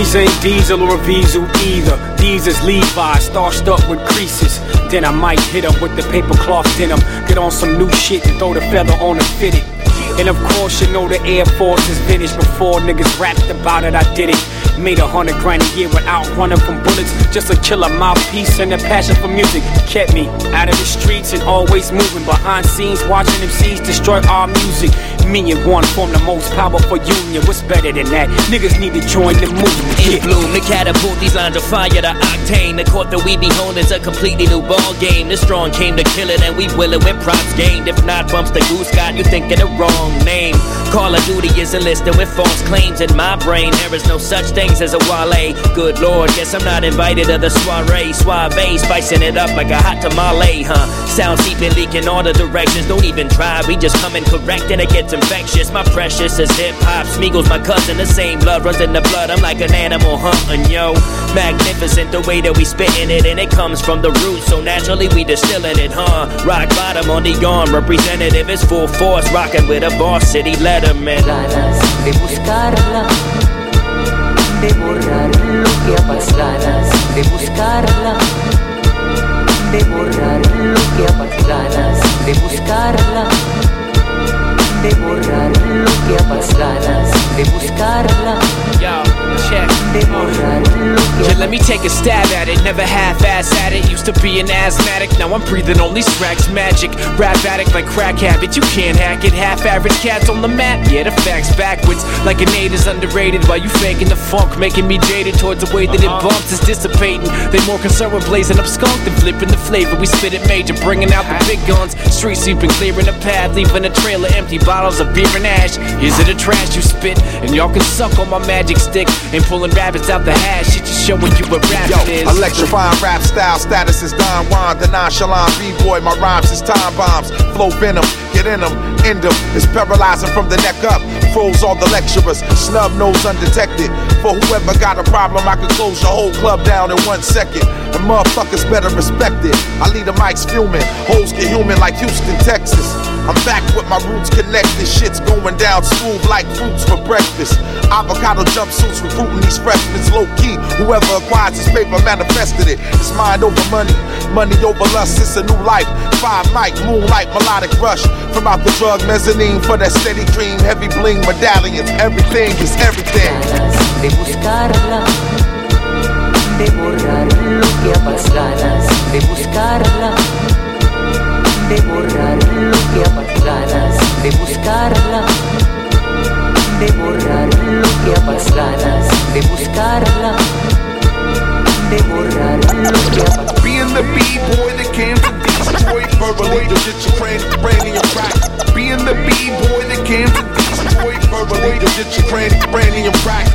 These ain't diesel or diesel either. These is Levi, starched up with creases. Then I might hit up with the paper cloth denim. Get on some new shit and throw the feather on the fitted. And of course, you know the Air Force is finished before niggas rapped about it. I did it. Made a hundred grand a year without running from bullets. Just a killer mouthpiece and a passion for music kept me out of the streets and always moving behind scenes, watching MCs destroy our music. Me and one form the most powerful union. What's better than that? Niggas need to join the movement. In Yeah. bloom, the catapult, these lines of fire, the octane. The court that we behold is a completely new ball game. The strong came to kill it, and we will it with props gained. If not, bumps the goose got you thinking the wrong name. Call of Duty is enlisted with false claims in my brain. There is no such things as a Wale. Good lord, guess I'm not invited to the soiree. Suave, spicing it up like a hot tamale, huh? Sound seeping, leaking all the directions. Don't even try, we just come and correct and it gets infectious. My precious is hip hop. Smeagol's my cousin, the same blood runs in the blood. I'm like an animal hunting, yo. Magnificent the way that we spitting it, and it comes from the roots, so naturally we distilling it, huh? Rock bottom on the arm, representative is full force, rocking with a boss city letterman. Pasado, ganas de buscarla, de borrar lo que ganas de buscarla, de borrar lo que ganas de buscarla, de borrar lo Yeah, let me take a stab at it. Never half-ass at it. Used to be an asthmatic, now I'm breathing only Strax magic. Rap addict like crack habit, you can't hack it. Half average cats on the map, yeah, the facts backwards. Like Innate is underrated, while you faking the funk, making me jaded towards the way that it uh-huh. bumps is dissipating. They more concerned with blazing up skunk than flipping the flavor. We spit it major, bringing out the big guns. Street sweeping, clearing the path, leaving a trail of empty bottles of beer and ash. Is it a trash you spit? And y'all can suck on my magic stick. and pulling rabbits out the hat, shit just showing you what rap Yo, is. electrifying rap style, status is Don Juan, the nonchalant B-boy. My rhymes is time bombs, flow venom, get in them, end them. It's paralyzing from the neck up. Froze all the lecturers, snub nose undetected. For whoever got a problem, I could close your whole club down in one second. And motherfuckers better respect it. I leave the mics fuming, hoes get human like Houston, Texas. I'm back with my roots connected. Shit's going down smooth like fruits for breakfast. Avocado jumpsuits recruiting these freshmen low key. Whoever acquires this paper manifested it. It's mind over money, money over lust. It's a new life. Five mic, moonlight, melodic rush. From out the drug mezzanine for that steady dream. heavy bling medallions. Everything is everything. Buscarla, de borrar lo que ha pasado, ganas de buscarla, de borrar lo que ha pasado. Being the B-boy that came to destroy, verbally to get your brain, brain in your crack. Being the B-boy that came to destroy, verbally to get your brain, brain in your crack.